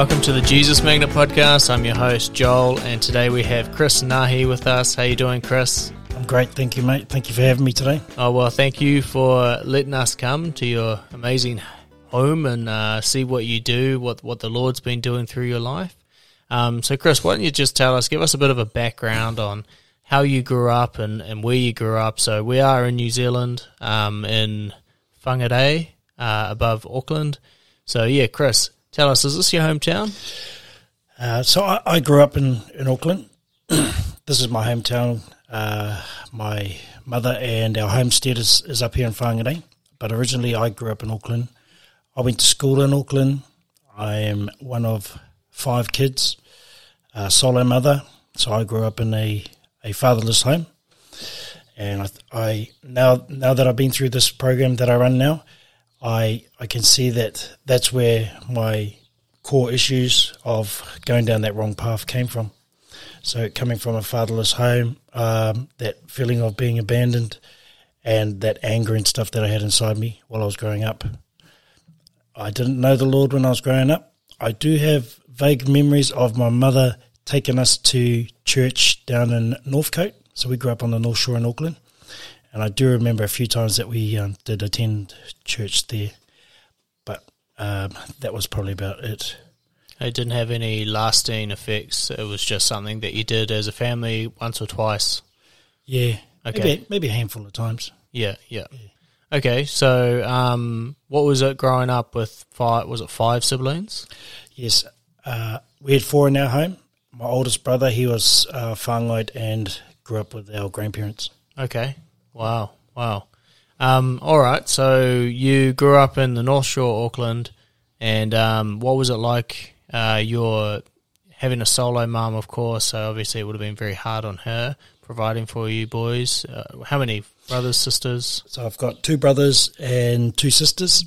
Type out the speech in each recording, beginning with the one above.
Welcome to the Jesus Magnet podcast. I'm your host Joel, and today we have Chris Nahi with us. How you doing, Chris? I'm great, thank you, mate. Thank you for having me today. Oh well, thank you for letting us come to your amazing home and uh, see what you do, what what the Lord's been doing through your life. Um, so, Chris, why don't you just tell us, give us a bit of a background on how you grew up and, and where you grew up. So, we are in New Zealand, um, in Whangarei, uh, above Auckland. So, yeah, Chris, Tell us, is this your hometown? Uh, so I, I, grew up in, in Auckland. this is my hometown. Uh, my mother and our homestead is, is up here in Whangarei. But originally I grew up in Auckland. I went to school in Auckland. I am one of five kids, a solo mother. So I grew up in a, a fatherless home. And I, I now now that I've been through this program that I run now, I I can see that that's where my core issues of going down that wrong path came from. So coming from a fatherless home, um, that feeling of being abandoned, and that anger and stuff that I had inside me while I was growing up. I didn't know the Lord when I was growing up. I do have vague memories of my mother taking us to church down in Northcote. So we grew up on the North Shore in Auckland. And I do remember a few times that we um, did attend church there, but um, that was probably about it. It didn't have any lasting effects. It was just something that you did as a family once or twice. Yeah. Okay. Maybe, maybe a handful of times. Yeah, yeah. yeah. Okay, so um, what was it growing up with five? Was it five siblings? Yes, uh, we had four in our home. My oldest brother, he was uh, whāngai and grew up with our grandparents. Okay, Wow, wow. Um, all right, so you grew up in the North Shore, Auckland, and um, what was it like? Uh, you're having a solo mum, of course, so obviously it would have been very hard on her providing for you boys. Uh, how many brothers, sisters? So I've got two brothers and two sisters.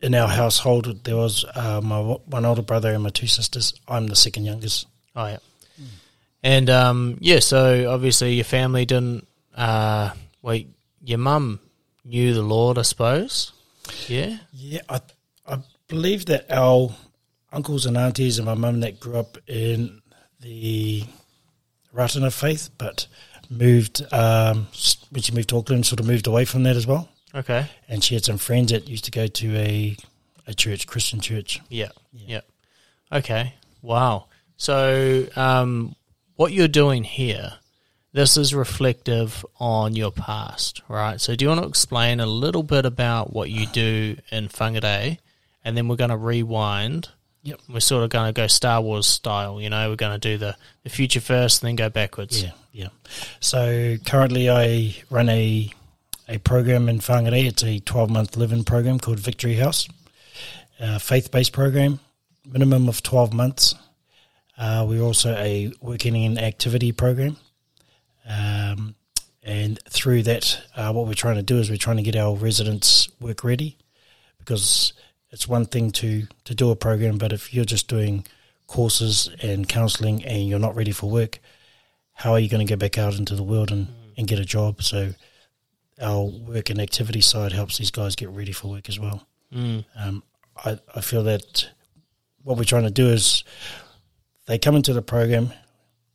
In our household, there was uh, my one older brother and my two sisters. I'm the second youngest. Oh yeah, mm. and um, yeah. So obviously your family didn't uh, well, your mum knew the Lord, I suppose. Yeah. Yeah, I I believe that our uncles and aunties and my mum that grew up in the Ratana faith, but moved um, when she moved to Auckland, sort of moved away from that as well. Okay. And she had some friends that used to go to a a church, Christian church. Yeah. Yeah. yeah. Okay. Wow. So, um, what you're doing here this is reflective on your past, right? So, do you want to explain a little bit about what you do in Whangarei, and then we're going to rewind. Yep. We're sort of going to go Star Wars style, you know. We're going to do the, the future first, and then go backwards. Yeah, yeah. So currently, I run a a program in Whangarei. It's a twelve month living program called Victory House, faith based program, minimum of twelve months. Uh, we're also a working in activity program. Um, and through that, uh, what we're trying to do is we're trying to get our residents work ready because it's one thing to, to do a program, but if you're just doing courses and counselling and you're not ready for work, how are you going to go back out into the world and, and get a job? So our work and activity side helps these guys get ready for work as well. Mm. Um, I, I feel that what we're trying to do is they come into the program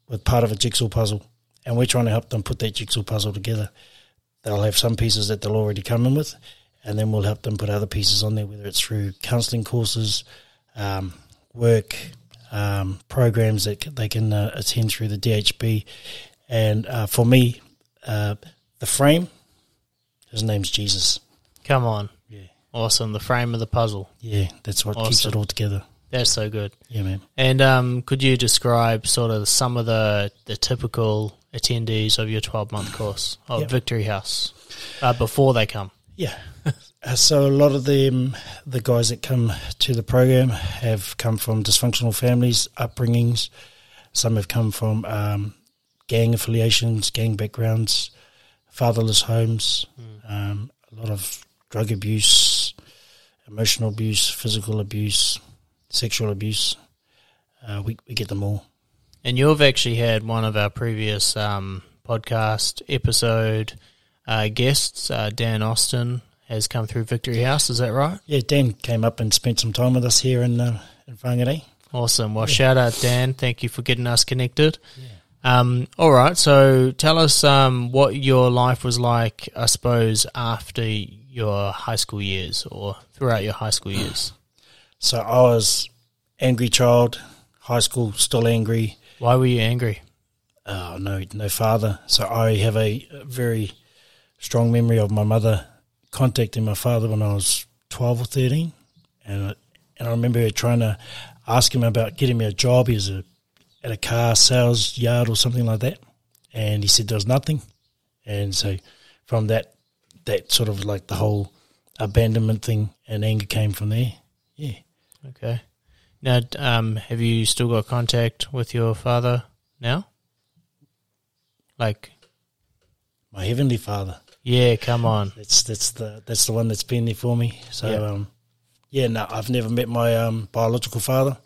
with part of a jigsaw puzzle and we're trying to help them put that jigsaw puzzle together. They'll have some pieces that they'll already come in with, and then we'll help them put other pieces on there, whether it's through counselling courses, um, work um, programs that they can uh, attend through the DHB. And uh, for me, uh, the frame, his name's Jesus. Come on. Yeah. Awesome. The frame of the puzzle. Yeah, that's what awesome. keeps it all together. That's so good. Yeah, man. And um, could you describe sort of some of the, the typical attendees of your 12 month course of yep. Victory House uh, before they come? Yeah. Uh, so a lot of them, the guys that come to the program, have come from dysfunctional families, upbringings. Some have come from um, gang affiliations, gang backgrounds, fatherless homes, mm. um, a lot of drug abuse, emotional abuse, physical abuse, sexual abuse. Uh, we, we get them all. And you've actually had one of our previous um, podcast episode uh, guests, uh, Dan Austin, has come through Victory House. Is that right? Yeah, Dan came up and spent some time with us here in uh, in Whangarei Awesome. Well, shout out Dan. Thank you for getting us connected. Yeah. Um, all right. So tell us um, what your life was like, I suppose, after your high school years or throughout your high school years. So I was angry child, high school, still angry. Why were you angry? Oh, no, no father. So I have a very strong memory of my mother contacting my father when I was 12 or 13. And, and I remember her trying to ask him about getting me a job. He was a, at a car sales yard or something like that. And he said there was nothing. And so from that, that sort of like the whole abandonment thing and anger came from there. Yeah. Okay. Now, um, have you still got contact with your father now? Like, My heavenly father. yeah, come on. That's that's the that's the one that's been there for me. So Yeah. um, yeah, no, I've never met my um, biological father.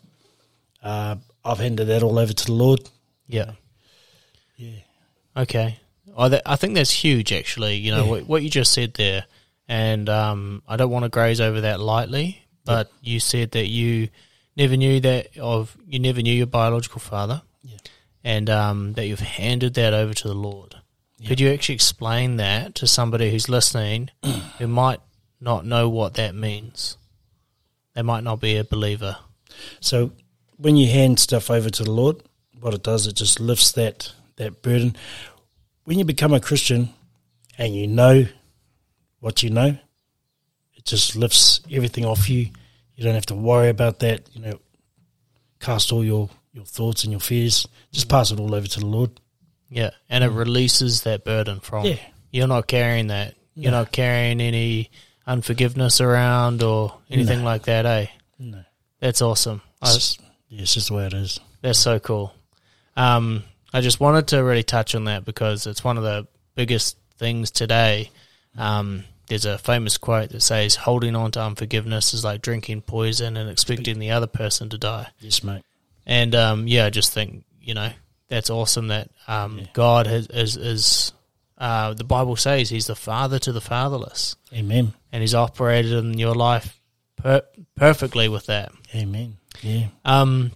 Uh, I've handed that all over to the Lord. Yeah. Yeah, Okay. I, th- I think that's huge, actually. You know, Yeah. what, what you just said there. And um, I don't want to graze over that lightly, but you said that you never knew that, of you never knew your biological father, Yeah. and um, that you've handed that over to the Lord. Could you actually explain that to somebody who's listening who might not know what that means? They might not be a believer. So when you hand stuff over to the Lord, what it does, it just lifts that that burden. When you become a Christian and you know what you know, it just lifts everything off you. You don't have to worry about that. You know, cast all your your thoughts and your fears. Just pass it all over to the Lord. Yeah, and it releases that burden from. Yeah. You're not carrying that. You're No. not carrying any unforgiveness around or anything like that, eh? No, That's awesome. it's I, just, yeah, it's just the way it is. that's so cool. Um, I just wanted to really touch on that because it's one of the biggest things today. Um, there's a famous quote that says, "Holding on to unforgiveness is like drinking poison and expecting the other person to die." Yes, mate. And um, yeah, I just think you know that's awesome that um, Yeah. God has, is is uh, the Bible says He's the father to the fatherless, Amen. and He's operated in your life per- perfectly with that. Amen. Yeah. Um,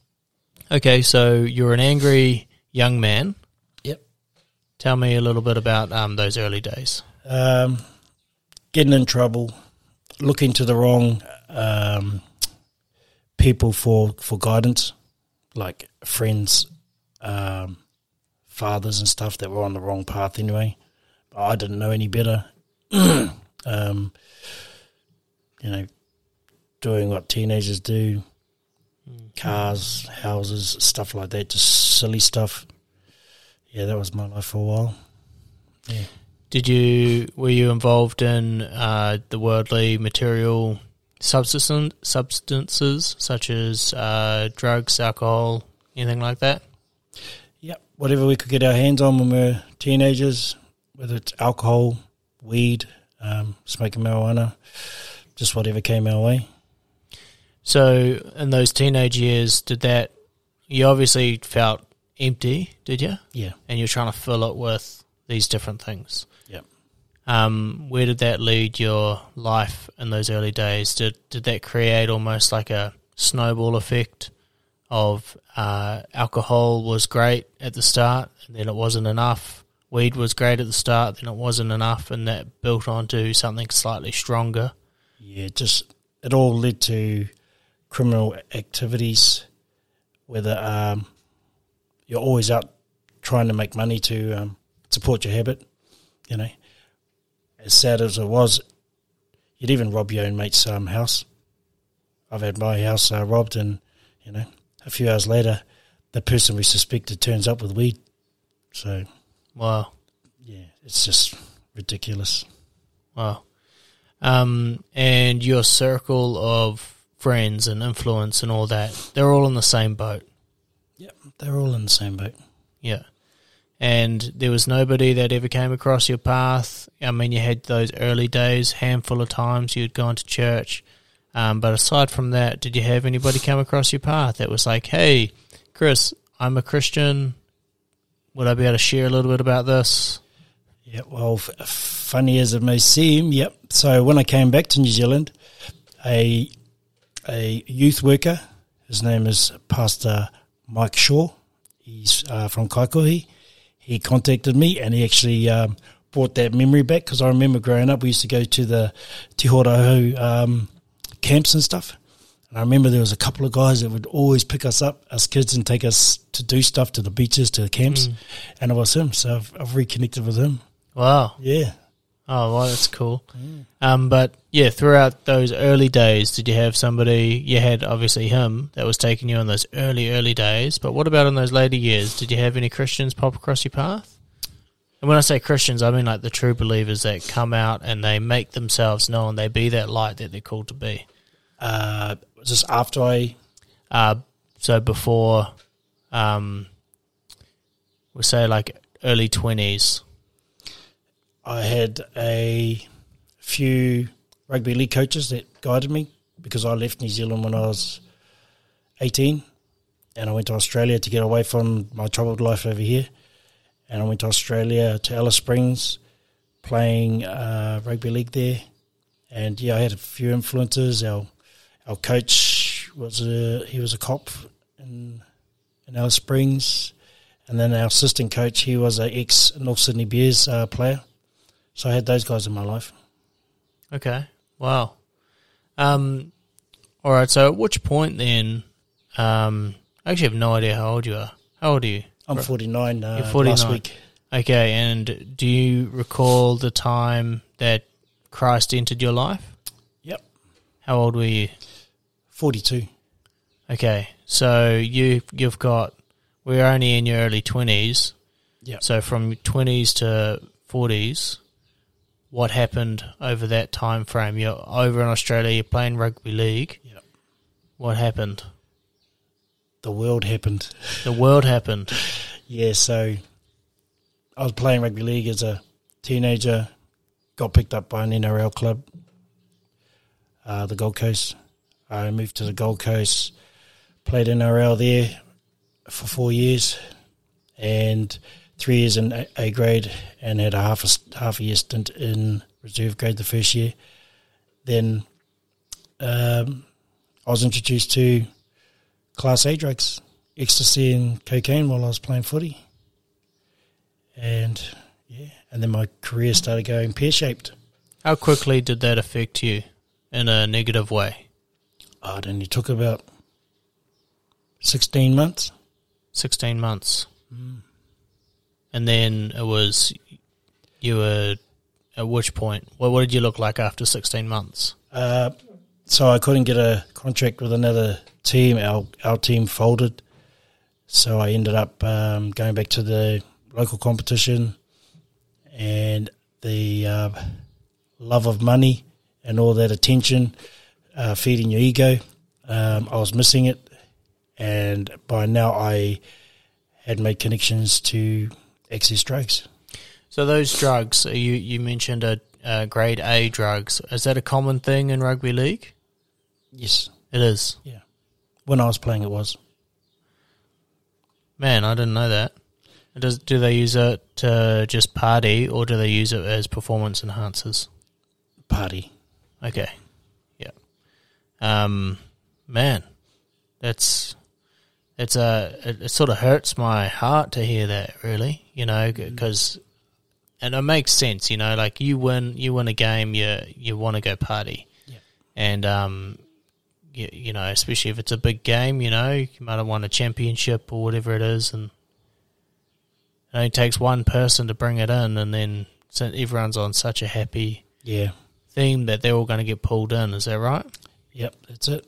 okay, so you're an angry young man. Yep. Tell me a little bit about um, those early days. Um, getting in trouble, looking to the wrong um, people for, for guidance, like friends, um, fathers, and stuff that were on the wrong path anyway. I didn't know any better. um, you know, doing what teenagers do cars, houses, stuff like that, just silly stuff. Yeah, that was my life for a while. Yeah. Did you were you involved in uh, the worldly material substance, substances such as uh, drugs, alcohol, anything like that? Yep, whatever we could get our hands on when we were teenagers, whether it's alcohol, weed, um, smoking marijuana, just whatever came our way. So in those teenage years, did that? You obviously felt empty, did you? Yeah, And you're trying to fill it with these different things. Um, where did that lead your life in those early days? Did did that create almost like a snowball effect of uh, alcohol was great at the start, and then it wasn't enough. Weed was great at the start, then it wasn't enough, and that built onto something slightly stronger. yeah, just it all led to criminal activities, whether um, you're always out trying to make money to um, support your habit, you know. As sad as it was, you'd even rob your own mate's um, house. I've had my house uh, robbed, and you know, a few hours later, the person we suspected turns up with weed. So Wow, yeah, it's just ridiculous. wow. Um, and your circle of friends and influence and all that, they're all in the same boat. Yep, they're all in the same boat. Yeah. And there was nobody that ever came across your path. I mean, you had those early days, handful of times you'd gone to church. Um, but aside from that, did you have anybody come across your path that was like, hey, Chris, I'm a Christian. Would I be able to share a little bit about this? Yeah, well, f- funny as it may seem, yep. So when I came back to New Zealand, a a youth worker His name is Pastor Mike Shaw. He's uh, from Kaikohe. He contacted me and he actually um, brought that memory back because I remember growing up, we used to go to the Te Horahu um, camps and stuff. And I remember there was a couple of guys that would always pick us up, us kids, and take us to do stuff to the beaches, to the camps. And it was him. So I've, I've reconnected with him. Wow. Yeah. Oh, well, that's cool. Um, but yeah, throughout those early days, did you have somebody? You had obviously him that was taking you on those early, early days. But what about in those later years? Did you have any Christians pop across your path? And when I say Christians, I mean like the true believers that come out and they make themselves known. They be that light that they're called to be. Uh, just after I, Uh, so before, um, we'll say like early twenties. I had a few rugby league coaches that guided me because I left New Zealand when I was 18 and I went to Australia to get away from my troubled life over here. And I went to Australia to Alice Springs playing uh, rugby league there. And yeah, I had a few influences. Our our coach was a he was a cop in in Alice Springs, and then our assistant coach he was a ex North Sydney Bears uh, player. So I had those guys in my life. Okay. Wow. Um, all right. So at which point then? Um, I actually have no idea how old you are. How old are you? I'm 49, uh, You're 49. last week. Okay. And do you recall the time that Christ entered your life? Yep, How old were you? 42. Okay. So you you've got we're only in your early twenties. Yep. So from twenties to forties, what happened over that time frame? You're over in Australia. You're playing rugby league. Yep. What happened? The world happened. The world happened. Yeah, so I was playing rugby league as a teenager, got picked up by an NRL club, uh, the Gold Coast. I moved to the Gold Coast, played NRL there for four years, and three years in A- A grade, and had a half a, half a year stint in reserve grade the first year. Then um, I was introduced to Class A drugs, ecstasy and cocaine while I was playing footy. And yeah, and then my career started going pear shaped. How quickly did that affect you in a negative way? Oh, it only took about 16 months. 16 months. And then it was, you were, at which point? Well, what did you look like after 16 months? Uh, so I couldn't get a contract with another team. Our our team folded. So I ended up um, going back to the local competition, and the uh, love of money and all that attention, uh, feeding your ego. Um, I was missing it, and by now I had made connections to access drugs. So those drugs, you, you mentioned a, uh grade A drugs. Is that a common thing in rugby league? Yes, It is. Yeah, when I was playing, it was. Man, I didn't know that. Does, do they use it to just party or do they use it as performance enhancers? Party. Okay. Yeah. Um, man, that's it's a it, it sort of hurts my heart to hear that. Really, you know, because and it makes sense. You know, like you win you win a game, you you want to go party, Yeah. and um, you, you know, especially if it's a big game, you know, you might have won a championship or whatever it is, and it only takes one person to bring it in, and then everyone's on such a happy Yeah. theme that they're all going to get pulled in. Is that right? Yep. That's it.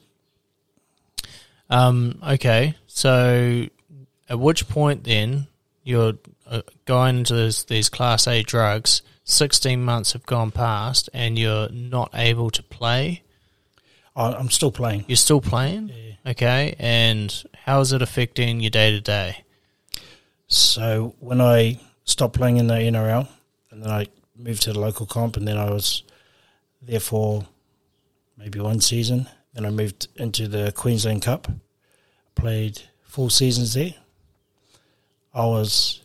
Um, okay, so at which point then you're uh, going into this, these Class A drugs? Sixteen months have gone past, and you're not able to play. I, I'm still playing. You're still playing, Yeah. okay? And how is it affecting your day to day? So when I stopped playing in the NRL, and then I moved to the local comp, and then I was there for maybe one season. Then I moved into the Queensland Cup, played four seasons there. I was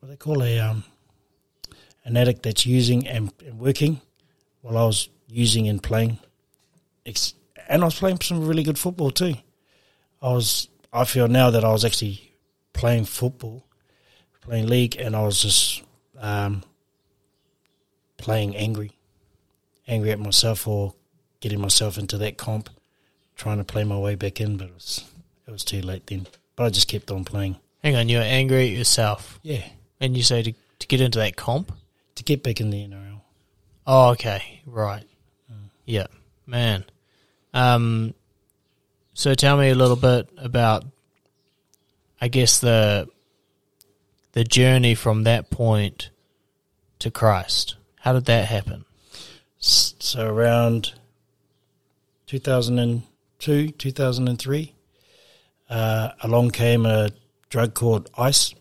what they call a um, an addict that's using and, and working, while I was using and playing. And I was playing some really good football too. I was. I feel now that I was actually playing football, playing league, and I was just um, playing angry, angry at myself for getting myself into that comp, trying to play my way back in, but it was it was too late then. But I just kept on playing. Hang on, you're angry at yourself, Yeah, and you say to to get into that comp. to get back in the NRL. Oh, okay, right. Yeah, man. Um, so tell me a little bit about, I guess the the journey from that point to Christ. How did that happen? So around 2002, 2003, uh, along came a drug called ice,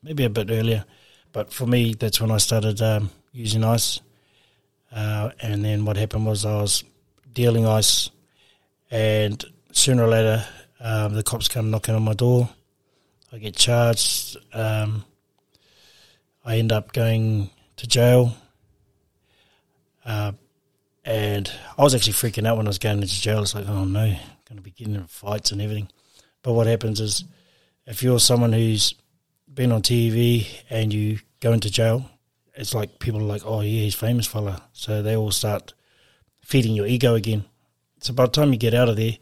maybe a bit earlier, but for me, that's when I started um, using ice. Uh, and then what happened was I was dealing ice, and sooner or later, um, the cops come knocking on my door. I get charged. Um, I end up going to jail. Uh, and I was actually freaking out when I was going into jail. It's like, oh no, going to be getting in fights and everything. But what happens is, if you're someone who's been on TV and you go into jail, it's like people are like, oh yeah, he's famous fella. So they all start feeding your ego again. So by the time you get out of there,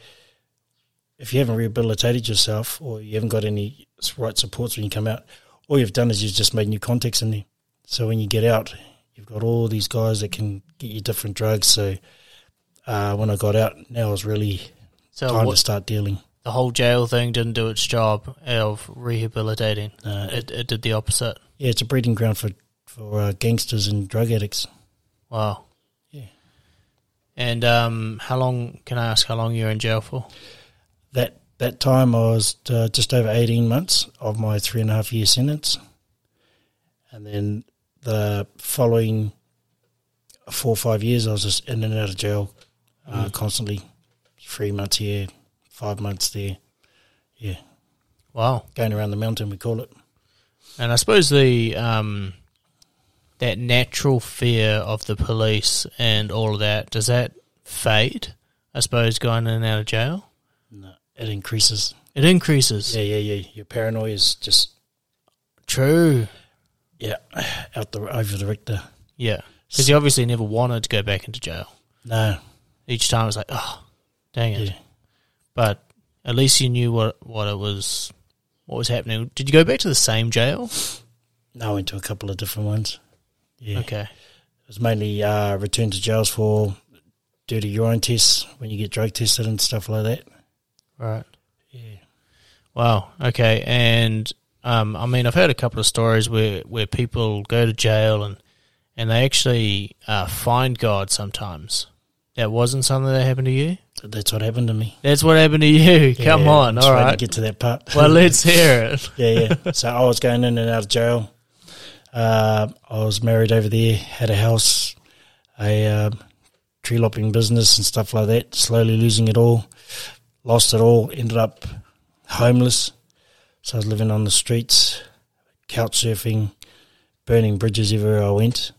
if you haven't rehabilitated yourself or you haven't got any right supports when you come out, all you've done is you've just made new contacts in there. So when you get out, you've got all these guys that can get you different drugs. So uh, when I got out, now it was really So time what, to start dealing. the whole jail thing didn't do its job of rehabilitating. Uh, It, it did the opposite. yeah, it's a breeding ground for for uh, gangsters and drug addicts. Wow. Yeah. And um, how long? Can I ask how long you were in jail for? That that time I was uh, just over eighteen months of my three and a half year sentence, and then the following four or five years I was just in and out of jail uh, constantly, three months here, five months there. Yeah, Wow. going around the mountain we call it. And I suppose the um, that natural fear of the police and all of that does that fade? I suppose going in and out of jail, No, it increases. it increases. Yeah, yeah, yeah. Your paranoia is just True. Yeah out the over the Richter. Yeah, because he obviously never wanted to go back into jail. No, Each time it was like, oh, dang it. yeah. But at least you knew what what it was, what was happening. Did you go back to the same jail? No, I went to a couple of different ones. Yeah, Okay. it was mainly uh, returned to jails for due dirty urine tests when you get drug tested and stuff like that. Right. Yeah, Wow. Okay. And um, I mean, I've heard a couple of stories where, where people go to jail and and they actually uh, find God sometimes. That wasn't something that happened to you. that's what happened to me. That's what happened to you. Come Yeah, on. I'm just All to get to that part. Well, let's hear it. yeah, yeah. So I was going in and out of jail. Uh, I was married over there, had a house, a um tree lopping business and stuff like that. Slowly losing it all, lost it all. Ended up homeless. So I was living on the streets, couch surfing, burning bridges everywhere I went,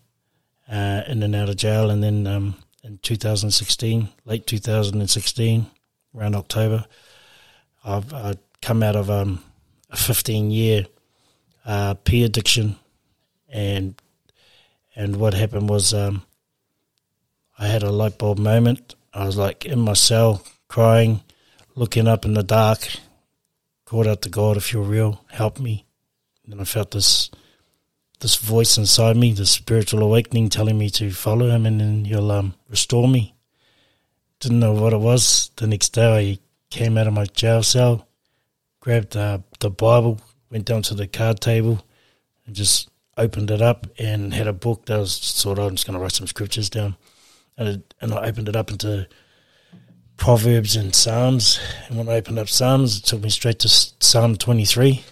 uh, in and out of jail. And then um, in 2016, late 2016, around October, I've I'd come out of um, a 15 year uh, P addiction, and and what happened was um, I had a light bulb moment. I was like in my cell, crying, looking up in the dark, called out to God, "If you're real, help me." And I felt this this voice inside me, the spiritual awakening, telling me to follow Him, and then He'll um, restore me. Didn't know what it was. The next day, I came out of my jail cell, grabbed uh, the Bible, went down to the card table, and just opened it up and had a book that was sort of I'm just going to write some scriptures down, and it, and I opened it up into Proverbs and Psalms. And when I opened up Psalms, it took me straight to Psalm 23.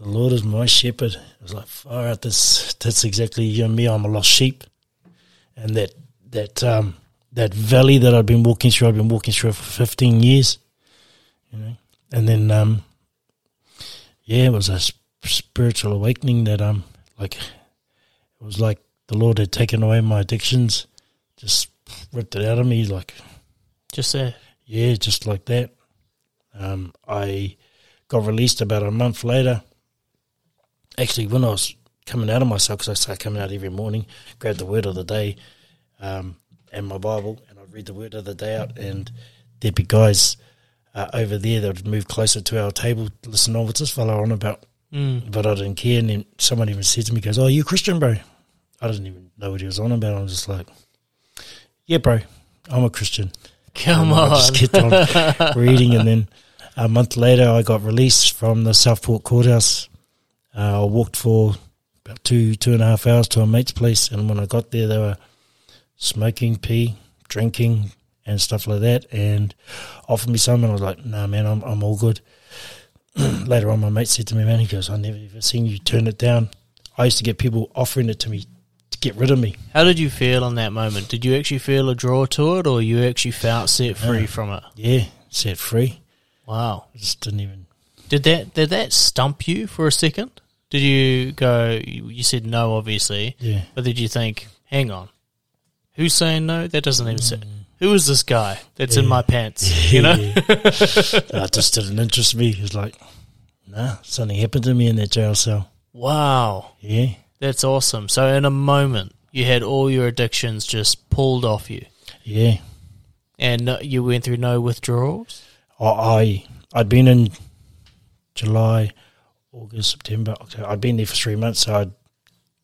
The Lord is my shepherd. I was like, far out, this, that's exactly you and me. I'm a lost sheep. And that, that, um, that valley that I've been walking through, I've been walking through for 15 years. You know, and then, um, yeah, it was a sp- spiritual awakening that, um, like, it was like the Lord had taken away my addictions, just ripped it out of me, like, Just that. Yeah, just like that. Um, I got released about a month later. Actually, when I was coming out of myself, because I start coming out every morning, grab the word of the day um, and my Bible, and I'd read the word of the day out, and there'd be guys uh, over there that would move closer to our table, listen, oh, what's this fellow on about? Mm. But I didn't care, and then someone even said to me, goes, oh, you Christian, bro? I didn't even know what he was on about. I was just like, yeah, bro, I'm a Christian. Come I on. just kept on reading, and then a month later, I got released from the Southport courthouse. Uh, I walked for about two two and a half hours to a mate's place, and when I got there, they were smoking, P, drinking, and stuff like that, and offered me some, and I was like, "Nah, man, I'm I'm all good." later on, my mate said to me, "Man, he goes, I never ever seen you turn it down." I used to get people offering it to me get rid of me. How did you feel in that moment? Did you actually feel a draw to it, or you actually felt set free Yeah. from it? Yeah, set free. Wow. I just didn't even. Did that did that stump you for a second? Did you go? You said no, obviously, Yeah. but did you think, "Hang on, who's saying no? That doesn't even say. Mm. Who is this guy that's in my pants?" You know. that just didn't interest me. It was like, nah, something happened to me in that jail cell. Wow, Yeah, that's awesome. So in a moment, you had all your addictions just pulled off you, yeah. and no- you went through no withdrawals. I, I I'd been in July, August, September, October. I'd been there for three months, so I'd,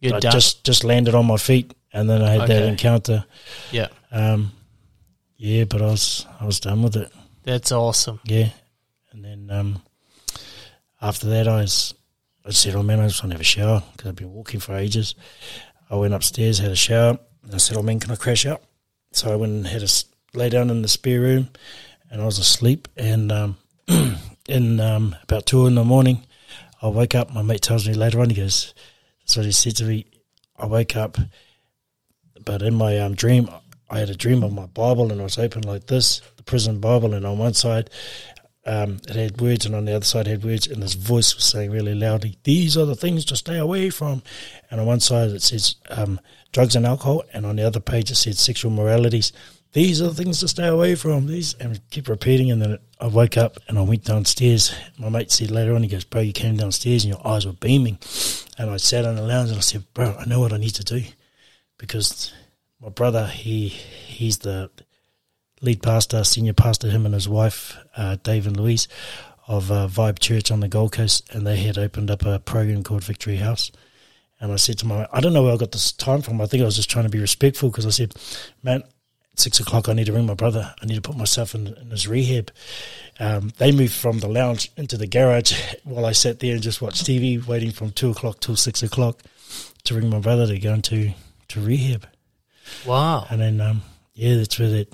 You're I done. just just landed on my feet, and then I had that Okay. encounter. yeah, Um, yeah, but I was I was done with it. that's awesome. Yeah, and then um, after that, I was I said, "Oh man, I just want to have a shower because I've been walking for ages." I went upstairs, had a shower, and I said, "Oh man, can I crash out?" So I went and had a lay down in the spare room, and I was asleep. And um, in um, about two in the morning, I wake up. My mate tells me later on, he goes, "That's what he said to me." I wake up, but in my um, dream, I had a dream of my Bible, and it was open like this, the prison Bible, and on one side um, it had words, and on the other side had words, and this voice was saying really loudly, "These are the things to stay away from." And on one side it says um, drugs and alcohol, and on the other page it said sexual moralities. These are the things to stay away from. These, and it kept repeating, and then I woke up and I went downstairs. My mate said later on, he goes, "Bro, you came downstairs and your eyes were beaming." And I sat on the lounge and I said, "Bro, I know what I need to do," because my brother, he he's the lead pastor, senior pastor, him and his wife, uh, Dave and Louise, of uh, Vibe Church on the Gold Coast, and they had opened up a program called Victory House. And I said to my, I don't know where I got this time from. I think I was just trying to be respectful because I said, man, at six o'clock I need to ring my brother. I need to put myself in, in his rehab. Um, they moved from the lounge into the garage while I sat there and just watched TV, waiting from two o'clock till six o'clock to ring my brother to go into to rehab. Wow. And then, um, yeah, that's where that.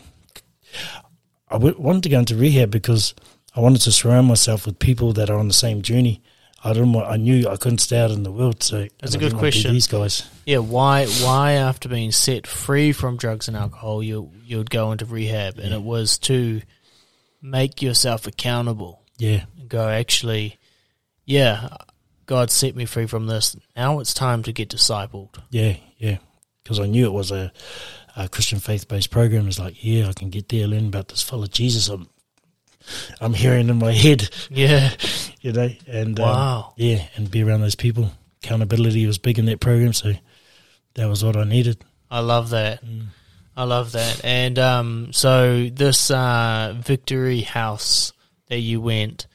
I w- wanted to go into rehab because I wanted to surround myself with people that are on the same journey. I didn't want. I knew I couldn't stay out in the world, so That's a good didn't want to be question. These guys, Yeah, why why after being set free from drugs and alcohol you you would go into rehab and it was to make yourself accountable yeah, and go actually yeah, God set me free from this. Now it's time to get discipled. yeah, yeah, because I knew it was a, a Christian faith based program. is like, yeah, I can get there, learn about this fellow Jesus. I'm, I'm hearing in my head, Yeah. you know, and um, Wow. yeah, and be around those people. Accountability was big in that program, so that was what I needed. I love that. Mm. I love that. And um, so this uh, Victory House that you went,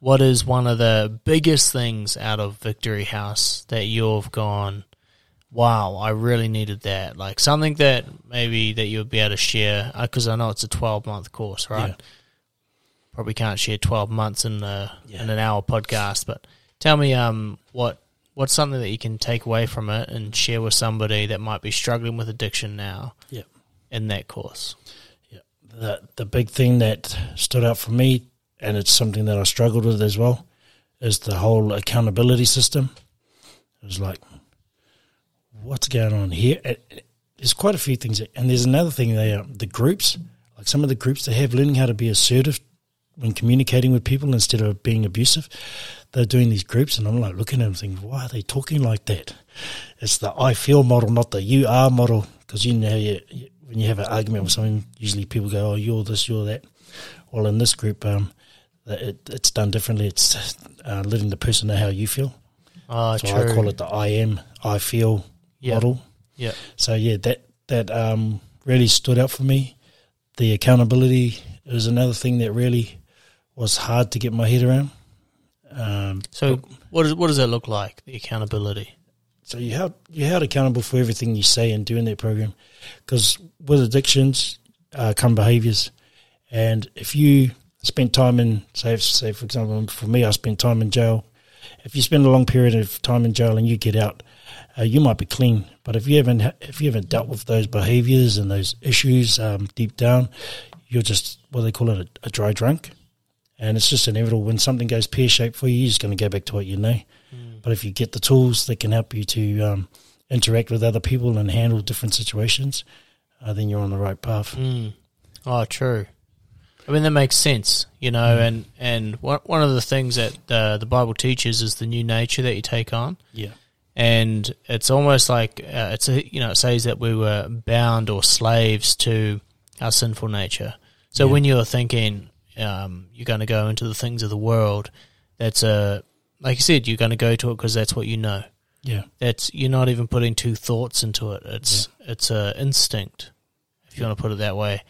what is one of the biggest things out of Victory House that you've gone, wow, I really needed that? Like something that maybe that you would be able to share, because I know it's a 12 month course, right? Yeah. Probably can't share 12 months in, a, Yeah. in an hour podcast, but tell me um, what what's something that you can take away from it and share with somebody that might be struggling with addiction now Yeah. in that course. Yeah, the the big thing that stood out for me, and it's something that I struggled with as well, is the whole accountability system. It was like, what's going on here? It- there's quite a few things, that- and there's another thing. They are the groups, like some of the groups they have, learning how to be assertive when communicating with people instead of being abusive. They're doing these groups, and I'm like looking at them, thinking, why are they talking like that? It's the I feel model, not the you are model, because you know you, you- when you have an argument with someone, usually people go, "Oh, you're this, you're that." Well, in this group, um, it, it's done differently. It's uh, letting the person know how you feel. Oh, so true. I call it the I am, I feel Yeah. model. Yeah. So yeah, that that um, really stood out for me. The accountability is another thing that really was hard to get my head around. Um, So what does what does that look like? The accountability. so you held you held accountable for everything you say and do in that program, because with addictions uh, come behaviours, and if you spend time in say say for example for me I spent time in jail. If you spend a long period of time in jail and you get out, uh, you might be clean. But if you haven't if you haven't dealt with those behaviours and those issues um, deep down, you're just what they call it a, a dry drunk, and it's just inevitable. When something goes pear shaped for you, you're just going to go back to what you know. But if you get the tools that can help you to um, interact with other people and handle different situations, uh, then you're on the right path. Mm. Oh, true. I mean that makes sense, you know, and and one one of the things that uh, the Bible teaches is the new nature that you take on, Yeah, and it's almost like uh, it's a, you know it says that we were bound or slaves to our sinful nature. So Yeah. when you're thinking um, you're going to go into the things of the world, that's a like you said, you're going to go to it because that's what you know. yeah, That's you're not even putting two thoughts into it. It's it's a instinct, if you want to put it that way,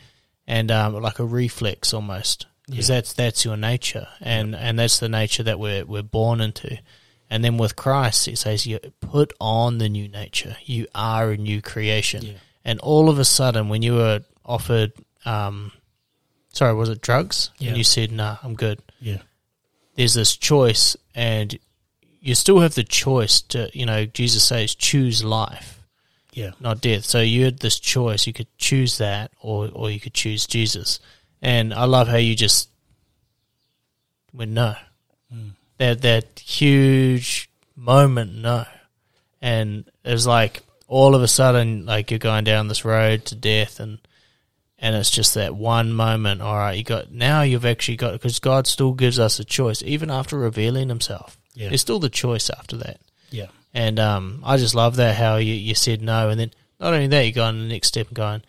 and um, like a reflex almost, because Yeah. that's that's your nature, and and that's the nature that we're we're born into. And then with Christ, it says you put on the new nature. You are a new creation, Yeah. and all of a sudden, when you were offered, um, sorry, was it drugs? Yeah. And you said, "Nah, I'm good." yeah, there's this choice and you still have the choice to you know jesus says choose life yeah, not death so you had this choice you could choose that or or you could choose jesus and i love how you just went no that that huge moment no and it was like all of a sudden like you're going down this road to death and and it's just that one moment all right you got now you've actually got because god still gives us a choice even after revealing himself Yeah. there's still the choice after that yeah, and um, I just love that how you, you said no, and then not only that, you go on the next step and going,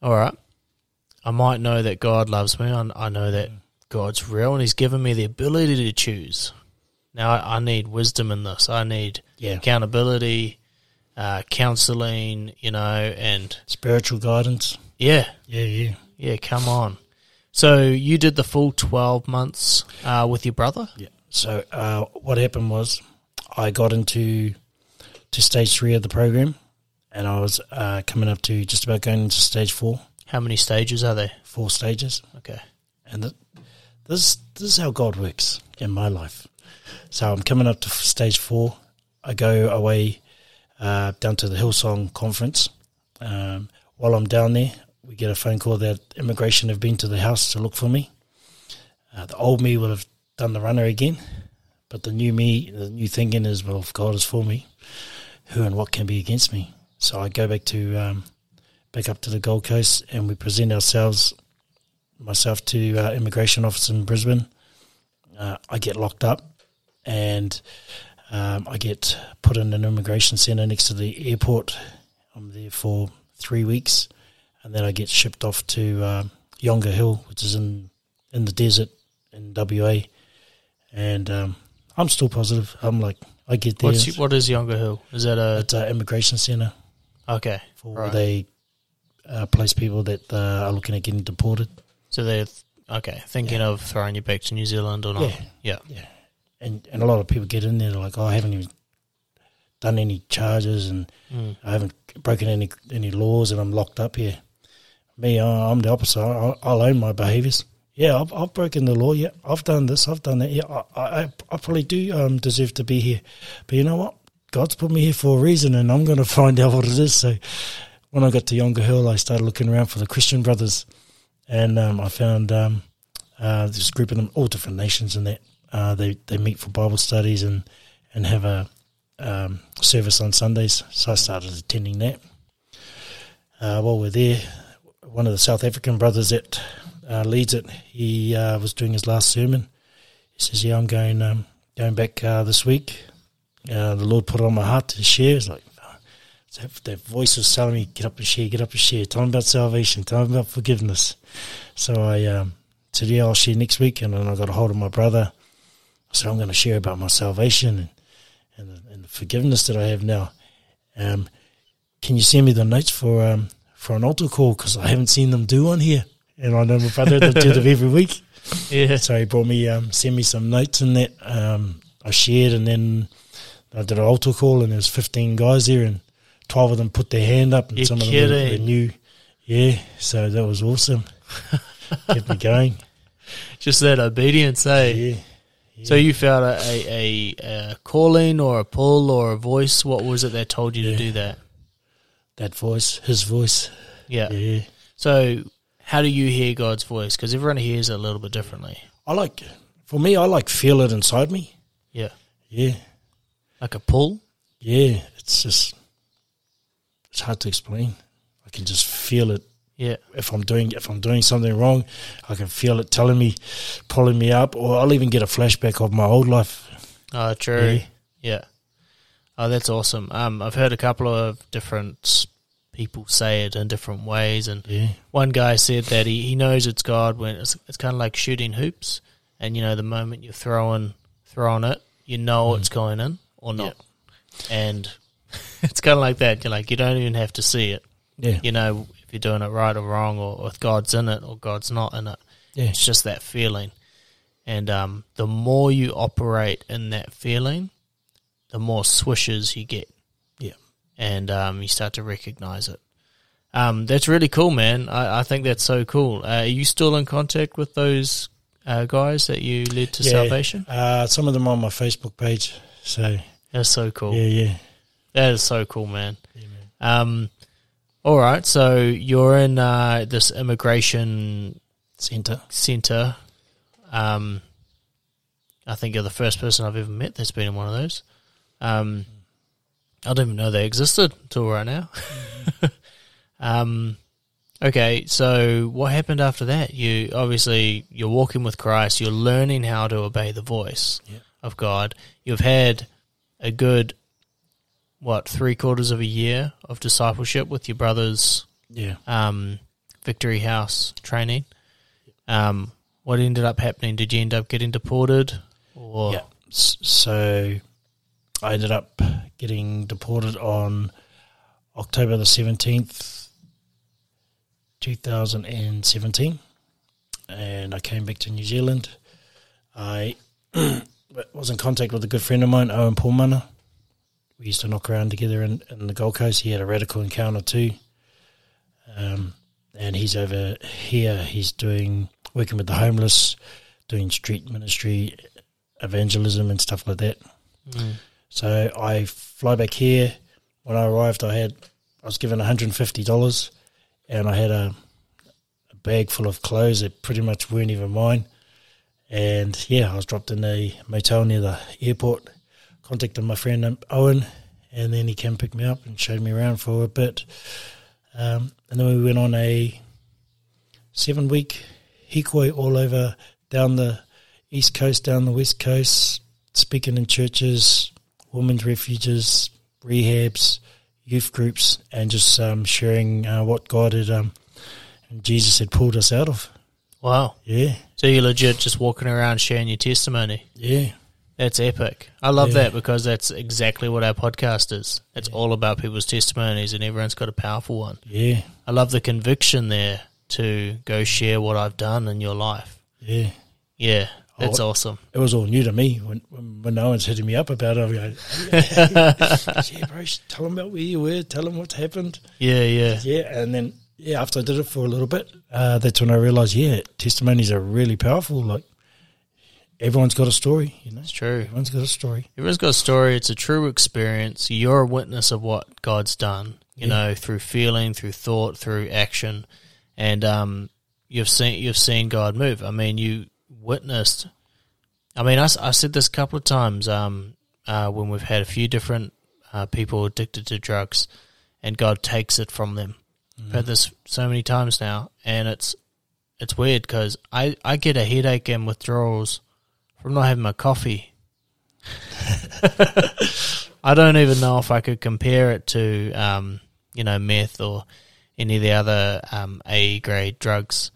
all right, I might know that God loves me. I, I know that God's real, and He's given me the ability to choose. Now I, I need wisdom in this. I need yeah. accountability, uh, counseling, you know, and Spiritual guidance. yeah, Yeah, yeah, yeah. Come on. So you did the full twelve months uh, with your brother. yeah. So uh, what happened was, I got into to stage three of the program, and I was uh, coming up to just about going into stage four, How many stages are there? four stages. Okay. And th- this this is how God works in my life. So I'm coming up to stage four. I go away uh, down to the Hillsong conference. Um, while I'm down there, we get a phone call that immigration have been to the house to look for me. Uh, the old me would have done the runner again, but the new me, the new thinking is, well, if God is for me, who and what can be against me? So I go back to um, back up to the Gold Coast, and we present ourselves myself to uh, immigration office in Brisbane. Uh, I get locked up, and um, I get put in an immigration centre next to the airport. I'm there for three weeks, and then I get shipped off to um, Yongah Hill, which is in in the desert in WA. And um, I'm still positive. I'm like, I get there. What's, what is Yongah Hill? Is that a it's an immigration centre okay? for Right. where they uh, place people that uh, are looking at getting deported. So they're okay, thinking of throwing you back to New Zealand or not? Yeah. Yeah. Yeah, and and a lot of people get in there they're like, oh, I haven't even done any charges and Mm. I haven't broken any any laws and I'm locked up here. Me, I'm the opposite. I, I'll own my behaviours. Yeah, I've, I've broken the law. Yeah, I've done this. I've done that. Yeah, I, I, I probably do um, deserve to be here. But you know what? God's put me here for a reason, and I'm going to find out what it is. So when I got to Yongah Hill, I started looking around for the Christian brothers, and um, I found um, uh, this group of them, all different nations, and that uh, they they meet for Bible studies and and have a um, service on Sundays. So I started attending that. Uh, while we're there, one of the South African brothers that uh, leads it, he uh, was doing his last sermon. He says, "Yeah, I'm going um, going back uh, this week. The Lord put it on my heart to share." Like, that, voice was telling me, get up and share, get up and share. Tell them about salvation. Tell them about forgiveness. So I um, said, yeah, I'll share next week. And then I got a hold of my brother. I said, I'm going to share about my salvation and, and, the, and the forgiveness that I have now. Um, can you send me the notes for um, for an altar call? Because I haven't seen them do one here. And I know my brother that do them every week. Yeah. So he brought me, um, sent me some notes and that um, I shared, and then I did an altar call, and there was 15 guys there, and 12 of them put their hand up, and You're some of them were, were new. Yeah, so that was awesome. Kept me going. Just that obedience, eh? Yeah. So you felt a, a, a, a calling or a pull or a voice. What was it that told you to do that? That voice, his voice. Yeah. Yeah. So how do you hear God's voice? Because everyone hears it a little bit differently. I like, for me, I like feel it inside me. Yeah. Yeah. Like a pull. Yeah. It's just, it's hard to explain. I can just feel it Yeah. if I'm doing if I'm doing something wrong, I can feel it telling me, pulling me up, or I'll even get a flashback of my old life. Oh, true. Yeah. Yeah. Oh, that's awesome. Um, I've heard a couple of different people say it in different ways, and Yeah, one guy said that he, he knows it's God when it's it's kind of like shooting hoops, and you know the moment you're throwing throwing it, you know it's going in or not, and it's kind of like that. You're like you don't even have to see it. yeah, You know if you're doing it right or wrong, or, or if God's in it or God's not in it. yeah, It's just that feeling. And um, the more you operate in that feeling, the more swishes you get. Yeah. And um, you start to recognize it. Um, that's really cool, man. I, I think that's so cool. Uh, are you still in contact with those uh, guys that you led to Yeah. salvation? Uh, some of them on my Facebook page. So That's so cool. yeah, yeah, That is so cool, man. yeah, man. Um, all right. So you're in uh, this immigration Center. center. Um, I think you're the first person I've ever met that's been in one of those. Um, I didn't even know they existed until right now. um, okay, so what happened after that? You obviously you're walking with Christ. You're learning how to obey the voice of God. You've had a good what three quarters of a year of discipleship with your brothers Yeah. um, Victory House training. Um, what ended up happening? Did you end up getting deported? Or Yeah. So I ended up getting deported on October the seventeenth, two thousand and seventeen, and I came back to New Zealand. I was in contact with a good friend of mine, Owen Paulmana. We used to knock around together in, in the Gold Coast. He had a radical encounter too, um, and he's over here. He's doing working with the homeless, doing street ministry, evangelism, and stuff like that. Mm. So I fly back here. When I arrived, I had I was given one hundred and fifty dollars, and I had a, a bag full of clothes that pretty much weren't even mine. And yeah, I was dropped in a motel near the airport. Contacted my friend um, Owen, and then he came pick me up and showed me around for a bit. Um, and then we went on a seven week hikoi all over down the east coast, down the west coast, speaking in churches, women's refuges, rehabs, youth groups, and just um, sharing uh, what God had um, and Jesus had pulled us out of. wow. Yeah, So you're legit just walking around sharing your testimony. yeah, That's epic. I love Yeah. that because that's exactly what our podcast is. It's all about people's testimonies and everyone's got a powerful one. yeah, I love the conviction there to go share what I've done in your life. yeah. Yeah, that's Oh, awesome. It was all new to me when when, when no one's hitting me up about it. I'm going, yeah, bro, tell them about where you were, tell them what's happened. Yeah, yeah. Yeah, and then yeah, after I did it for a little bit, uh, that's when I realised, yeah, testimonies are really powerful. Like everyone's got a story, you know. It's true. Everyone's got a story. Everyone's got a story. It's a true experience. You're a witness of what God's done, you Yeah. know, through feeling, through thought, through action. And um, you've seen you've seen God move. I mean, you witnessed. I mean, I, I said this a couple of times um, uh, when we've had a few different uh, people addicted to drugs, and God takes it from them. I've heard this so many times now, and it's it's weird because I, I get a headache and withdrawals from not having my coffee. I don't even know if I could compare it to, um, you know, meth or any of the other um, A grade drugs.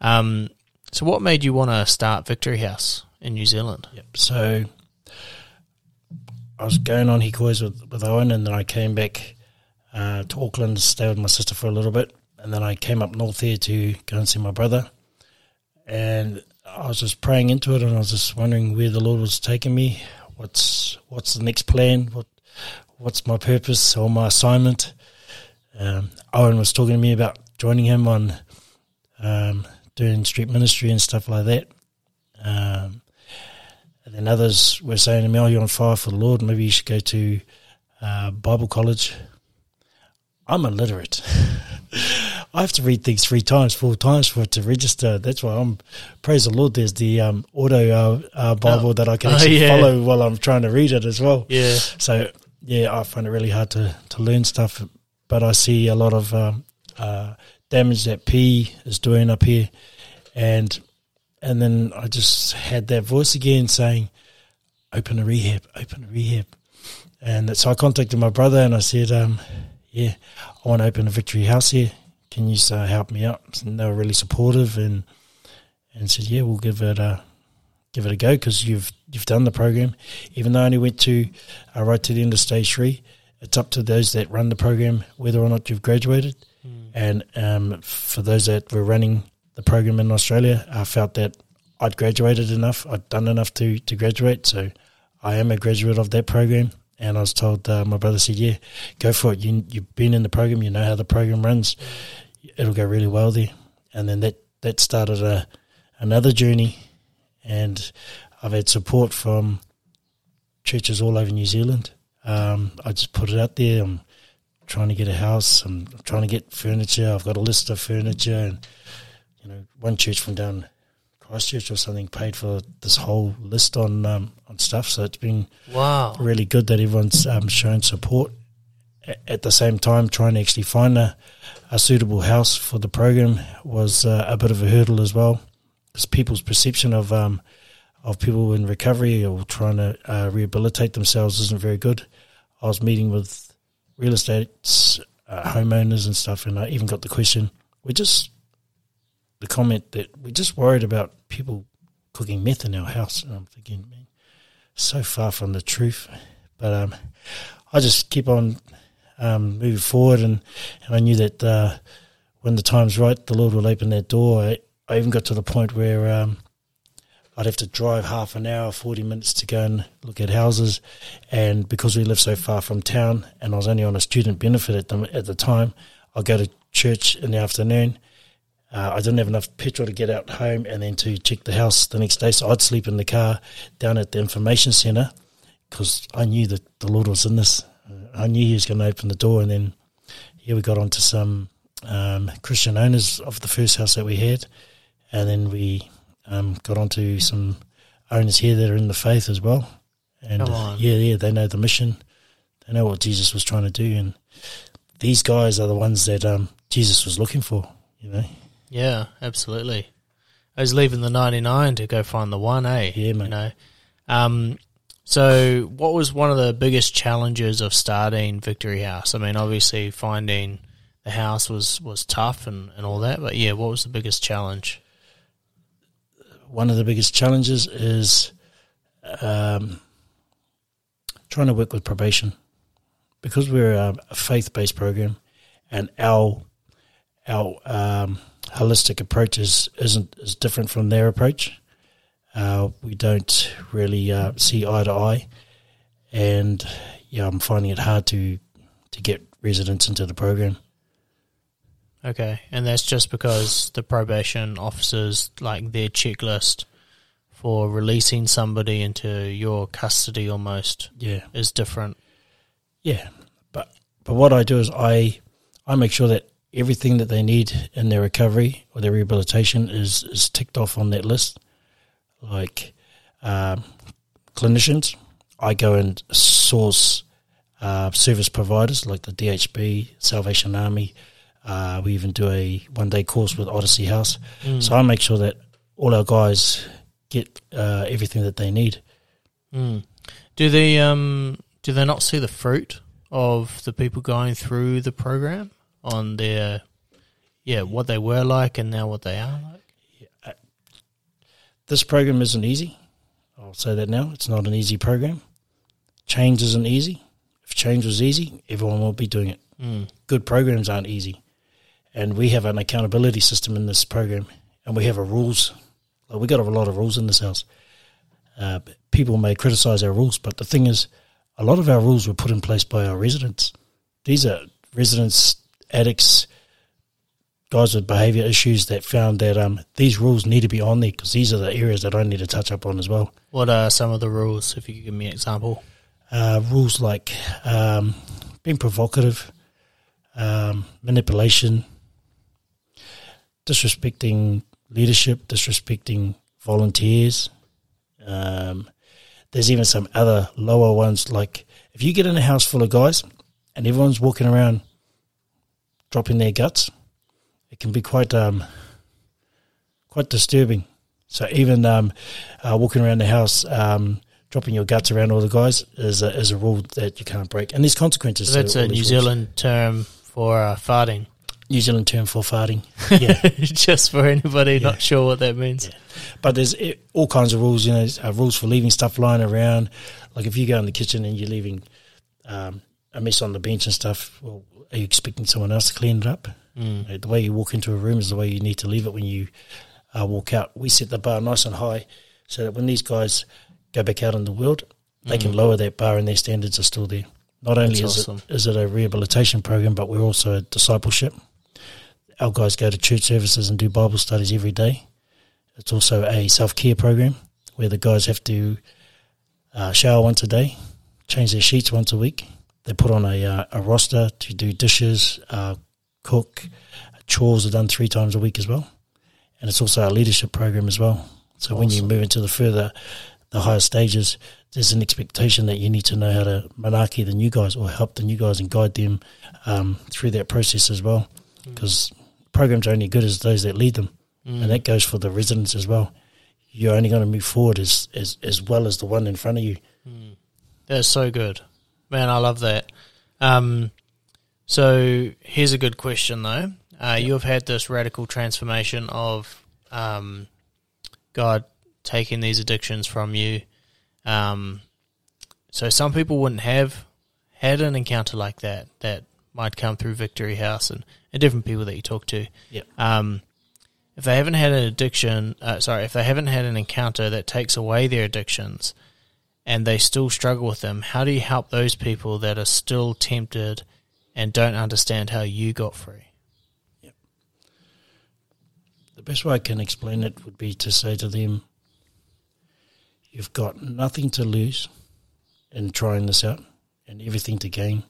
Um, so, what made you want to start Victory House in New Zealand? Yep. So I was going on Hikois with, with Owen, and then I came back uh, to Auckland to stay with my sister for a little bit. And then I came up north here to go and see my brother. And I was just praying into it, and I was just wondering where the Lord was taking me. What's what's the next plan? What what's my purpose or my assignment? Um, Owen was talking to me about joining him on um, doing street ministry and stuff like that. Um, and then others were saying to me, "Oh, you're on fire for the Lord. Maybe you should go to uh, Bible college." I'm illiterate. I have to read things three times, four times for it to register. That's why I'm praise the Lord. There's the um, auto uh, uh, Bible oh. that I can oh, actually oh, yeah. follow while I'm trying to read it as well. Yeah. So yeah, I find it really hard to to learn stuff, but I see a lot of um, uh, damage that P is doing up here, and and then I just had that voice again saying, "Open a rehab, open a rehab," and so I contacted my brother and I said, um, "Yeah, I want to open a Victory House here." Can you uh, help me out? And they were really supportive and and said, yeah, we'll give it a give it a go because you've you've done the program. Even though I only went to uh, right to the end of stage three, it's up to those that run the program whether or not you've graduated. Mm. And um, for those that were running the program in Australia, I felt that I'd graduated enough, I'd done enough to to graduate, so I am a graduate of that program. And I was told, uh, my brother said, "Yeah, go for it. You, you've been in the program. You know how the program runs it'll go really well there. And then that, that started a, another journey. And I've had support from churches all over New Zealand. Um, I just put it out there. I'm trying to get a house. I'm trying to get furniture. I've got a list of furniture. And, you know, one church from down Christchurch or something paid for this whole list on um, on stuff. So it's been wow really good that everyone's um, shown support. At the same time, trying to actually find a, a suitable house for the program was uh, a bit of a hurdle as well, because people's perception of um, of people in recovery or trying to uh, rehabilitate themselves isn't very good. I was meeting with real estate uh, homeowners and stuff, and I even got the question: "We're just the comment that we're just worried about people cooking meth in our house." And I'm thinking, man, so far from the truth. But um, I just keep on um, moving forward. And, and I knew that uh, when the time's right, the Lord will open that door. I, I even got to the point where um, I'd have to drive half an hour, 40 minutes to go and look at houses. And because we live so far from town and I was only on a student benefit at the, at the time, I'd go to church in the afternoon. Uh, I didn't have enough petrol to get out home and then to check the house the next day. So I'd sleep in the car down at the information centre because I knew that the Lord was in this. I knew he was going to open the door, and then yeah, we got onto some um, Christian owners of the first house that we had, and then we um, got onto some owners here that are in the faith as well. And uh, yeah, yeah, they know the mission, they know what Jesus was trying to do, and these guys are the ones that um, Jesus was looking for. You know. Yeah, absolutely. I was leaving the ninety nine to go find the one. Eh? Yeah, mate. You know. Um, so, what was one of the biggest challenges of starting Victory House? I mean, obviously, finding the house was, was tough and, and all that, but yeah, what was the biggest challenge? One of the biggest challenges is um, trying to work with probation because we're a, faith based program and our our um, holistic approach is, isn't is different from their approach. Uh, we don't really uh, see eye to eye, and yeah, I'm finding it hard to to get residents into the program. Okay, and that's just because the probation officers like their checklist for releasing somebody into your custody almost yeah. is different. Yeah, but but what I do is I I make sure that everything that they need in their recovery or their rehabilitation is is ticked off on that list like uh, clinicians. I go and source uh, service providers like the DHB, Salvation Army. Uh, we even do a one day course with Odyssey House. Mm. So I make sure that all our guys get uh, everything that they need. Mm. Do the um, do they not see the fruit of the people going through the program on their, yeah, what they were like and now what they are like? This program isn't easy. I'll say that now. It's not an easy program. Change isn't easy. If change was easy, everyone would be doing it. Mm. Good programs aren't easy. And we have an accountability system in this program, and we have a rules. Like we got a lot of rules in this house. Uh, people may criticize our rules, but the thing is, a lot of our rules were put in place by our residents. These are residents, addicts, guys with behaviour issues that found that um, these rules need to be on there because these are the areas that I need to touch up on as well. What are some of the rules? If you could give me an example. Uh, rules like um, being provocative, um, manipulation, disrespecting leadership, disrespecting volunteers. Um, there's even some other lower ones like if you get in a house full of guys and everyone's walking around dropping their guts, it can be quite um, quite disturbing. So even um, uh, walking around the house, um, dropping your guts around all the guys is a, is a rule that you can't break, and there's consequences. So that's a New rules. Zealand term for uh, farting. New Zealand term for farting. Yeah, Just for anybody Yeah. not sure what that means. Yeah. but there's eh, all kinds of rules. You know, uh, rules for leaving stuff lying around. Like if you go in the kitchen and you're leaving um, a mess on the bench and stuff, well, are you expecting someone else to clean it up? Mm. Uh, The way you walk into a room is the way you need to leave it when you uh, walk out. We set the bar nice and high so that when these guys go back out in the world, they can lower that bar and their standards are still there. Not only That's is awesome. it is it a rehabilitation program, but we're also a discipleship. Our guys go to church services and do Bible studies every day. It's also a self care program where the guys have to uh, shower once a day, change their sheets once a week. They put on a, uh, a roster to do dishes, uh, cook, chores are done three times a week as well. And it's also a leadership program as well. So when you move into the further, the higher stages, there's an expectation that you need to know how to manaaki the new guys or help the new guys and guide them um, through that process as well. Because programs are only good as those that lead them, and that goes for the residents as well. You're only going to move forward as, as as well as the one in front of you. That's so good, man. I love that. Um, so here's a good question though. Uh, You have had this radical transformation of um, God taking these addictions from you. Um, so some people wouldn't have had an encounter like that. That might come through Victory House and, and different people that you talk to. Yep. Um, if they haven't had an addiction, uh, sorry, if they haven't had an encounter that takes away their addictions, and they still struggle with them, how do you help those people that are still tempted and don't understand how you got free? Yep. The best way I can explain it would be to say to them, You've got nothing to lose in trying this out and everything to gain.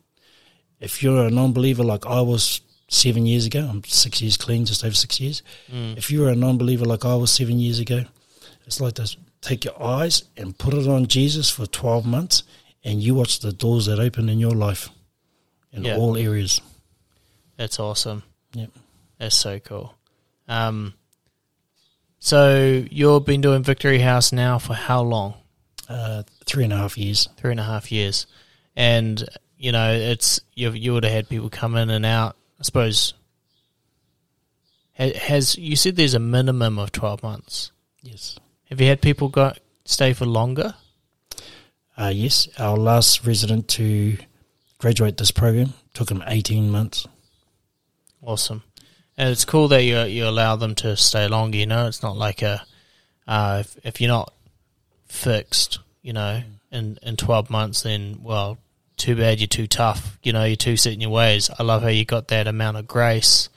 If you're a non believer like I was seven years ago, I'm six years clean, just over six years. Mm. If you were a non believer like I was seven years ago, it's like this take your eyes and put it on Jesus for 12 months, and you watch the doors that open in your life in Yeah. all areas. That's awesome. Yep. That's so cool. Um, so you've been doing Victory House now for how long? Uh, three and a half years. Three and a half years, and you know it's you. You would have had people come in and out. I suppose. Ha- Has you said there's a minimum of twelve months? Yes. Have you had people go stay for longer? Uh, yes, our last resident to graduate this program took them 18 months. Awesome. And it's cool that you you allow them to stay longer. You know, it's not like a uh, if if you're not fixed, you know, in in twelve months, then well, too bad. You're too tough. You know, you're too set in your ways. I love how you got that amount of grace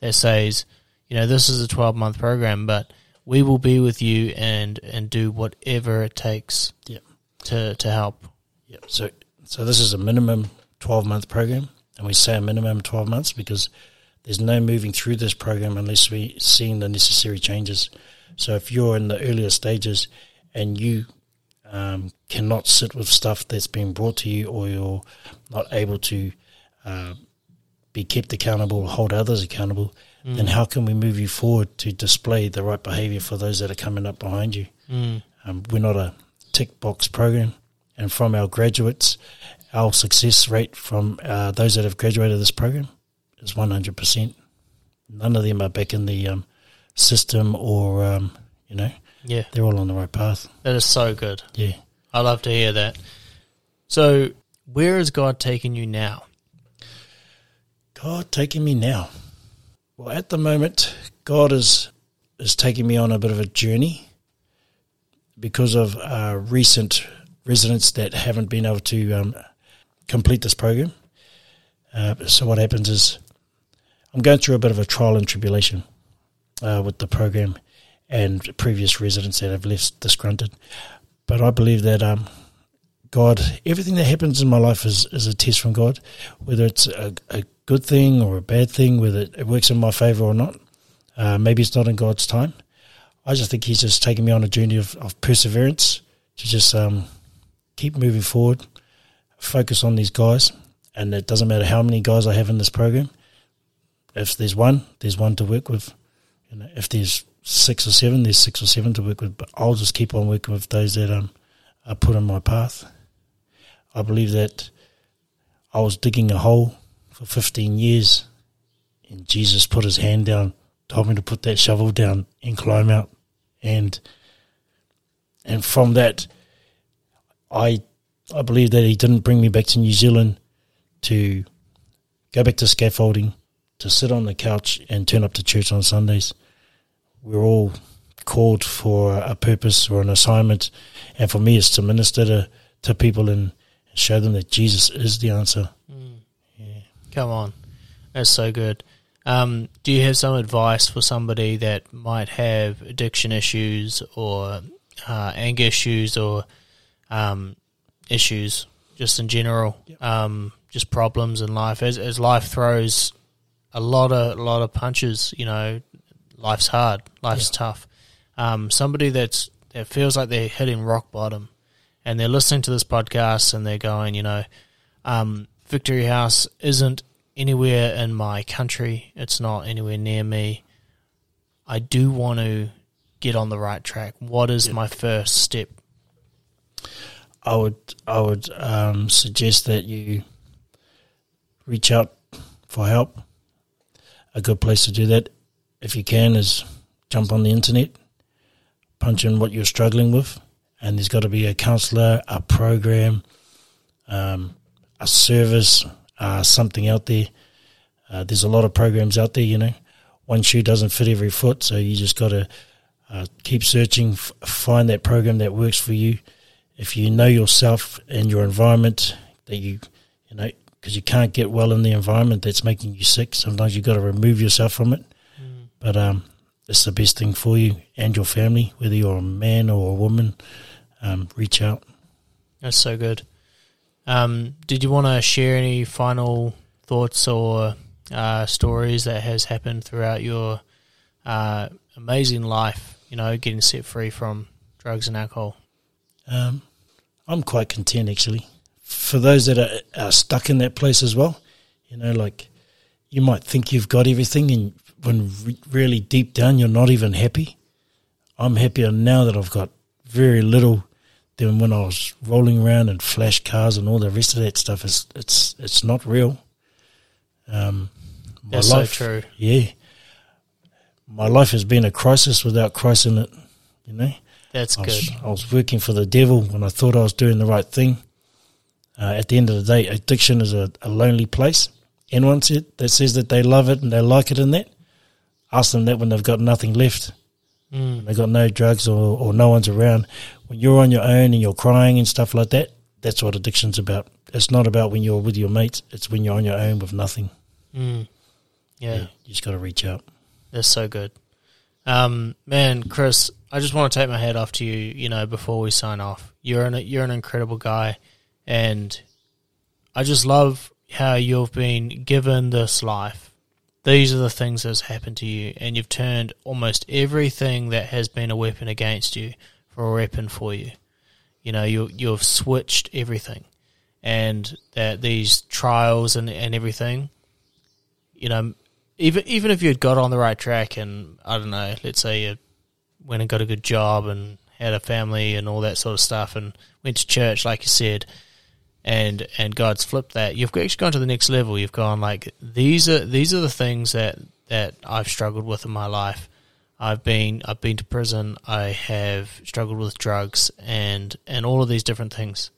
that says, you know, this is a twelve month program, but we will be with you and and do whatever it takes Yep. to to help. Yep. So, so this is a minimum 12 month program, and we say a minimum 12 months because there's no moving through this program unless we're seeing the necessary changes. So, if you're in the earlier stages and you um, cannot sit with stuff that's been brought to you, or you're not able to uh, be kept accountable or hold others accountable, then how can we move you forward to display the right behavior for those that are coming up behind you? Mm. Um, we're not a tick box program, and from our graduates, our success rate from uh, those that have graduated this program is 100%. None of them are back in the um, system or, um, you know, Yeah, they're all on the right path. that is so good. Yeah. I love to hear that. So, where is God taking you now? God taking me now. Well, at the moment, God is is taking me on a bit of a journey because of uh, recent residents that haven't been able to um, complete this program. Uh, so what happens is I'm going through a bit of a trial and tribulation uh, with the program and previous residents that have left disgruntled. But I believe that um, God, everything that happens in my life is, is a test from God, whether it's a, a good thing or a bad thing, whether it works in my favor or not. Uh, maybe it's not in God's time. I just think He's just taking me on a journey of, of perseverance to just um, keep moving forward, focus on these guys, and it doesn't matter how many guys I have in this program. If there's one, there's one to work with. You know, if there's six or seven, there's six or seven to work with. But I'll just keep on working with those that um, are put in my path. I believe that I was digging a hole for 15 years, and Jesus put his hand down, told me to put that shovel down and climb out, and and from that, I I believe that he didn't bring me back to New Zealand to go back to scaffolding, to sit on the couch and turn up to church on Sundays. We're all called for a purpose or an assignment, and for me, it's to minister to, to people and show them that Jesus is the answer. Come on, that's so good. Um, do you have some advice for somebody that might have addiction issues or uh, anger issues or um, issues just in general, um, just problems in life? As, as life throws a lot of a lot of punches, you know, life's hard, life's tough. Um, somebody that's that feels like they're hitting rock bottom, and they're listening to this podcast and they're going, you know, um, Victory House isn't anywhere in my country. It's not anywhere near me. I do want to get on the right track. What is my first step? I would I would um, suggest that you reach out for help. A good place to do that, if you can, is jump on the internet, punch in what you're struggling with, and there's got to be a counsellor, a program, um, a service, uh, something out there. Uh, there's a lot of programs out there, you know. One shoe doesn't fit every foot, so you just got to uh, keep searching, f- find that program that works for you if you know yourself and your environment that you you know because you can't get well in the environment that's making you sick sometimes you've got to remove yourself from it but um it's the best thing for you and your family whether you're a man or a woman um, reach out That's so good. Um, did you want to share any final thoughts or uh, stories that has happened throughout your uh, amazing life? You know, getting set free from drugs and alcohol. Um, I'm quite content actually for those that are, are stuck in that place as well you know like you might think you've got everything and when re- really deep down you're not even happy I'm happier now that I've got very little than when I was rolling around in flash cars and all the rest of that stuff. It's it's it's not real. Um, my That's life, so true. yeah. My life has been a crisis without Christ in it. You know, That's I good. was, I was working for the devil when I thought I was doing the right thing. Uh, at the end of the day, addiction is a, a lonely place. Anyone said, that says that they love it and they like it in that, ask them that when they've got nothing left. Mm. They've got no drugs or, or no one's around. When you're on your own and you're crying and stuff like that, that's what addiction's about. It's not about when you're with your mates. It's when you're on your own with nothing. Mm. Yeah, You just got to reach out. that's so good. Um, man, Chris, I just want to take my hat off to you. You know, before we sign off, you're an you're an incredible guy, and I just love how you've been given this life. These are the things that's happened to you, and you've turned almost everything that has been a weapon against you for a weapon for you. You know, you you've switched everything, and that these trials and and everything, you know, even even if you had got on the right track and I don't know, let's say you went and got a good job and had a family and all that sort of stuff and went to church, like you said, and and God's flipped that. You've actually gone to the next level. You've gone like these are these are the things that that I've struggled with in my life. I've been I've been to prison. I have struggled with drugs and and all of these different things.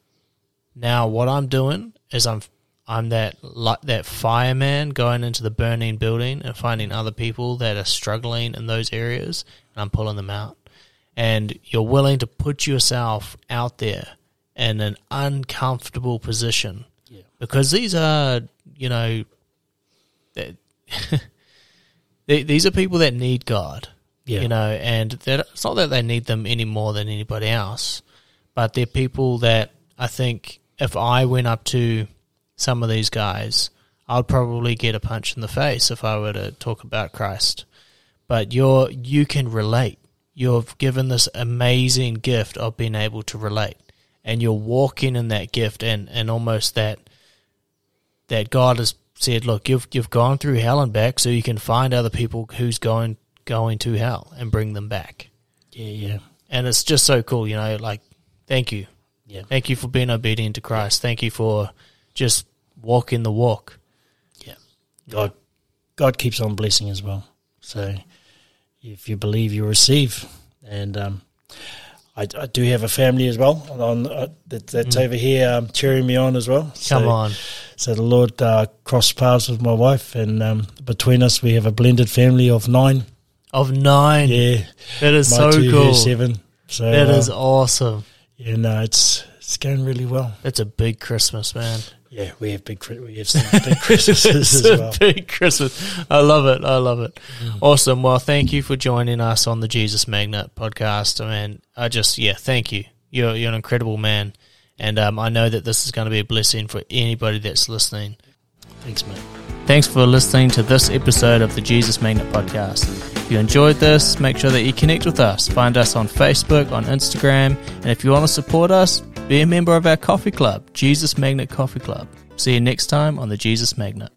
Now what I'm doing is I'm I'm that like that fireman going into the burning building and finding other people that are struggling in those areas and I'm pulling them out. And you're willing to put yourself out there in an uncomfortable position. Yeah. Because these are, you know, they- these are people that need God Yeah. you know, and it's not that they need them any more than anybody else, but they're people that I think if I went up to some of these guys, I'd probably get a punch in the face if I were to talk about Christ. But you're you can relate. You've given this amazing gift of being able to relate, and you're walking in that gift, and and almost that that God has said, look, you've you've gone through hell and back, so you can find other people who's going going to hell and bring them back. Yeah, yeah. And it's just so cool, you know, like thank you. Yeah. Thank you for being obedient to Christ. Thank you for just walking the walk. Yeah. God, God keeps on blessing as well. So, if you believe, you receive. And um, I, I do have a family as well on uh, that, that's over here um, cheering me on as well. So, Mm. Come on. So the Lord uh, crossed paths with my wife, and um, between us, we have a blended family of nine. Of nine. Yeah, That is my so two, cool. seven. So That uh, awesome. yeah, no, it's it's going really well. That's a big Christmas, man. Yeah, we have big we have some big Christmases as well. big Christmas. I love it. I love it. Awesome. Well, thank you for joining us on the Jesus Magnet podcast. I mean, I just yeah, thank you. You're you're an incredible man, and um, I know that this is going to be a blessing for anybody that's listening. Thanks, mate. Thanks for listening to this episode of the Jesus Magnet podcast. If you enjoyed this, make sure that you connect with us. Find us on Facebook, on Instagram, and if you want to support us, be a member of our coffee club, Jesus Magnet Coffee Club. See you next time on the Jesus Magnet.